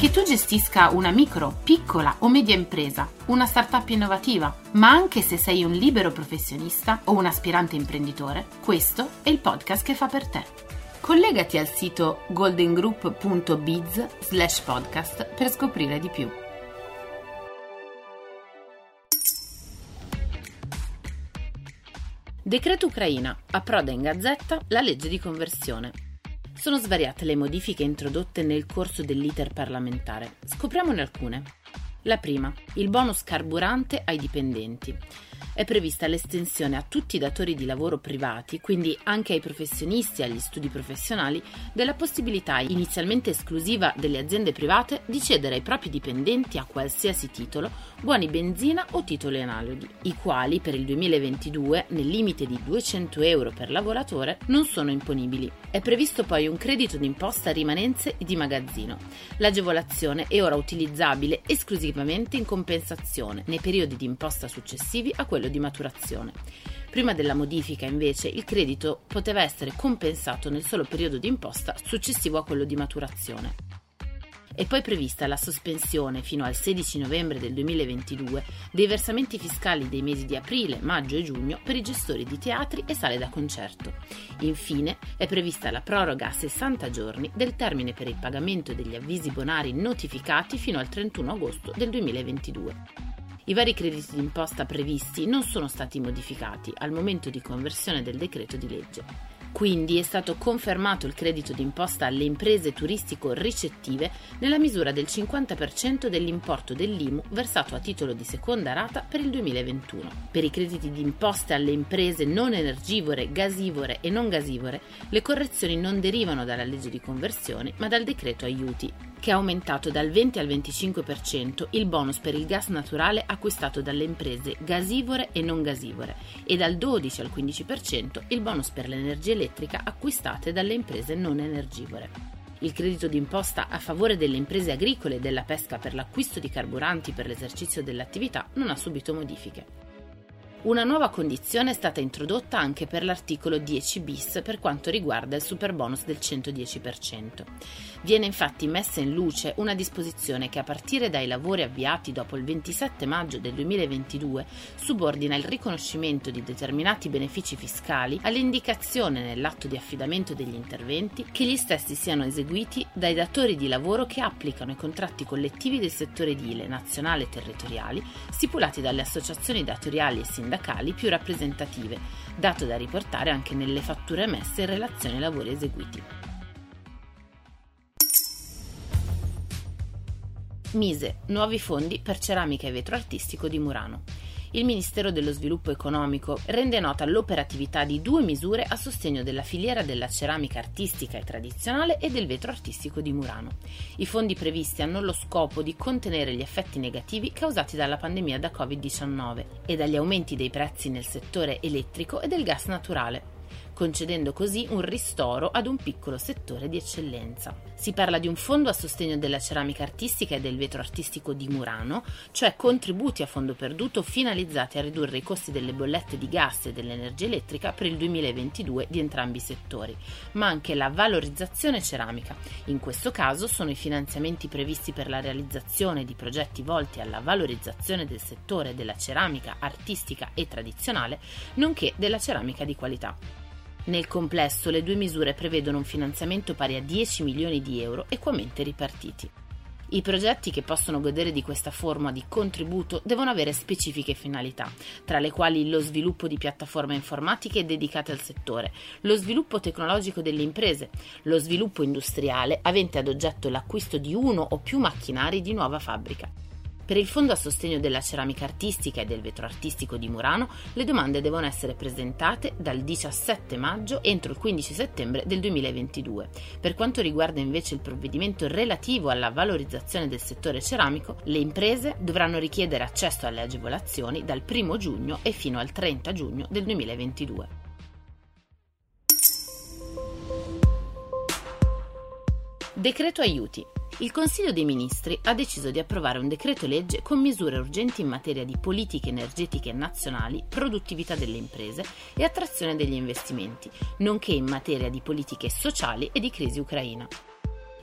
Che tu gestisca una micro, piccola o media impresa, una startup innovativa, ma anche se sei un libero professionista o un aspirante imprenditore, questo è il podcast che fa per te. Collegati al sito goldengroup.biz slash podcast per scoprire di più. Decreto Ucraina. Approda in gazzetta la legge di conversione. Sono svariate le modifiche introdotte nel corso dell'iter parlamentare. Scopriamone alcune. La prima, il bonus carburante ai dipendenti è prevista l'estensione a tutti i datori di lavoro privati, quindi anche ai professionisti e agli studi professionali, della possibilità inizialmente esclusiva delle aziende private di cedere ai propri dipendenti a qualsiasi titolo buoni benzina o titoli analoghi, i quali per il 2022, nel limite di 200 euro per lavoratore, non sono imponibili. È previsto poi un credito d'imposta rimanenze di magazzino. L'agevolazione è ora utilizzabile esclusivamente in compensazione nei periodi di imposta successivi a quello di maturazione. Prima della modifica, invece, il credito poteva essere compensato nel solo periodo di imposta successivo a quello di maturazione. È poi prevista la sospensione fino al 16 novembre del 2022 dei versamenti fiscali dei mesi di aprile, maggio e giugno per i gestori di teatri e sale da concerto. Infine è prevista la proroga a 60 giorni del termine per il pagamento degli avvisi bonari notificati fino al 31 agosto del 2022. I vari crediti d'imposta previsti non sono stati modificati al momento di conversione del decreto di legge. Quindi è stato confermato il credito d'imposta alle imprese turistico-ricettive nella misura del 50% dell'importo dell'IMU versato a titolo di seconda rata per il 2021. Per i crediti d'imposta alle imprese non energivore, gasivore e non gasivore, le correzioni non derivano dalla legge di conversione ma dal decreto aiuti che ha aumentato dal 20 al 25% il bonus per il gas naturale acquistato dalle imprese gasivore e non gasivore e dal 12 al 15% il bonus per l'energia elettrica acquistate dalle imprese non energivore. Il credito d'imposta a favore delle imprese agricole e della pesca per l'acquisto di carburanti per l'esercizio dell'attività non ha subito modifiche. Una nuova condizione è stata introdotta anche per l'articolo 10 bis per quanto riguarda il superbonus del 110%. Viene infatti messa in luce una disposizione che a partire dai lavori avviati dopo il 27 maggio del 2022 subordina il riconoscimento di determinati benefici fiscali all'indicazione nell'atto di affidamento degli interventi che gli stessi siano eseguiti dai datori di lavoro che applicano i contratti collettivi del settore edile nazionale e territoriali stipulati dalle associazioni datoriali e sindacali sindacali più rappresentative, dato da riportare anche nelle fatture emesse in relazione ai lavori eseguiti. Mise nuovi fondi per ceramica e vetro artistico di Murano il Ministero dello Sviluppo Economico rende nota l'operatività di due misure a sostegno della filiera della ceramica artistica e tradizionale e del vetro artistico di Murano. I fondi previsti hanno lo scopo di contenere gli effetti negativi causati dalla pandemia da Covid-19 e dagli aumenti dei prezzi nel settore elettrico e del gas naturale concedendo così un ristoro ad un piccolo settore di eccellenza. Si parla di un fondo a sostegno della ceramica artistica e del vetro artistico di Murano, cioè contributi a fondo perduto finalizzati a ridurre i costi delle bollette di gas e dell'energia elettrica per il 2022 di entrambi i settori, ma anche la valorizzazione ceramica. In questo caso sono i finanziamenti previsti per la realizzazione di progetti volti alla valorizzazione del settore della ceramica artistica e tradizionale, nonché della ceramica di qualità. Nel complesso le due misure prevedono un finanziamento pari a 10 milioni di euro equamente ripartiti. I progetti che possono godere di questa forma di contributo devono avere specifiche finalità, tra le quali lo sviluppo di piattaforme informatiche dedicate al settore, lo sviluppo tecnologico delle imprese, lo sviluppo industriale avente ad oggetto l'acquisto di uno o più macchinari di nuova fabbrica Per il fondo a sostegno della ceramica artistica e del vetro artistico di Murano, le domande devono essere presentate dal 17 maggio entro il 15 settembre del 2022. Per quanto riguarda invece il provvedimento relativo alla valorizzazione del settore ceramico, le imprese dovranno richiedere accesso alle agevolazioni dal 1 giugno e fino al 30 giugno del 2022. Decreto aiuti. Il Consiglio dei Ministri ha deciso di approvare un decreto legge con misure urgenti in materia di politiche energetiche nazionali, produttività delle imprese e attrazione degli investimenti, nonché in materia di politiche sociali e di crisi ucraina.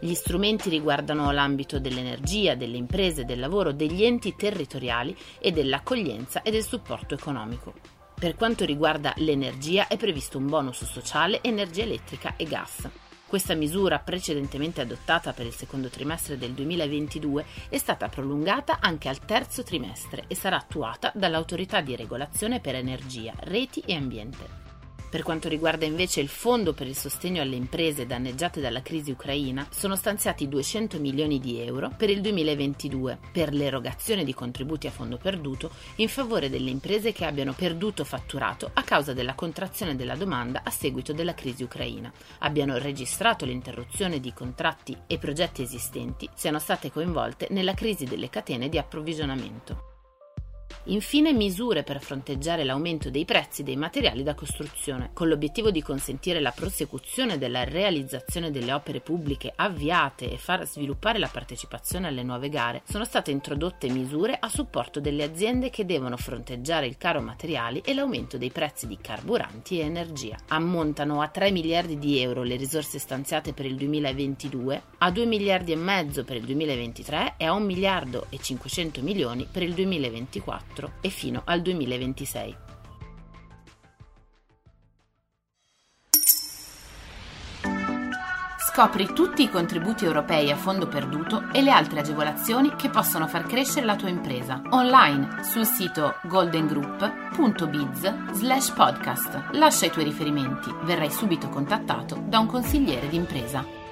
Gli strumenti riguardano l'ambito dell'energia, delle imprese, del lavoro, degli enti territoriali e dell'accoglienza e del supporto economico. Per quanto riguarda l'energia è previsto un bonus sociale energia elettrica e gas. Questa misura, precedentemente adottata per il secondo trimestre del 2022, è stata prolungata anche al terzo trimestre e sarà attuata dall'autorità di regolazione per energia, reti e ambiente. Per quanto riguarda invece il fondo per il sostegno alle imprese danneggiate dalla crisi ucraina, sono stanziati 200 milioni di euro per il 2022 per l'erogazione di contributi a fondo perduto in favore delle imprese che abbiano perduto fatturato a causa della contrazione della domanda a seguito della crisi ucraina, abbiano registrato l'interruzione di contratti e progetti esistenti, siano state coinvolte nella crisi delle catene di approvvigionamento. Infine misure per fronteggiare l'aumento dei prezzi dei materiali da costruzione, con l'obiettivo di consentire la prosecuzione della realizzazione delle opere pubbliche avviate e far sviluppare la partecipazione alle nuove gare, sono state introdotte misure a supporto delle aziende che devono fronteggiare il caro materiali e l'aumento dei prezzi di carburanti e energia. Ammontano a 3 miliardi di euro le risorse stanziate per il 2022, a 2 miliardi e mezzo per il 2023 e a 1 miliardo e 500 milioni per il 2024 2024 e fino al 2026. Scopri tutti i contributi europei a fondo perduto e le altre agevolazioni che possono far crescere la tua impresa online sul sito goldengroup.biz podcast. Lascia i tuoi riferimenti, verrai subito contattato da un consigliere d'impresa.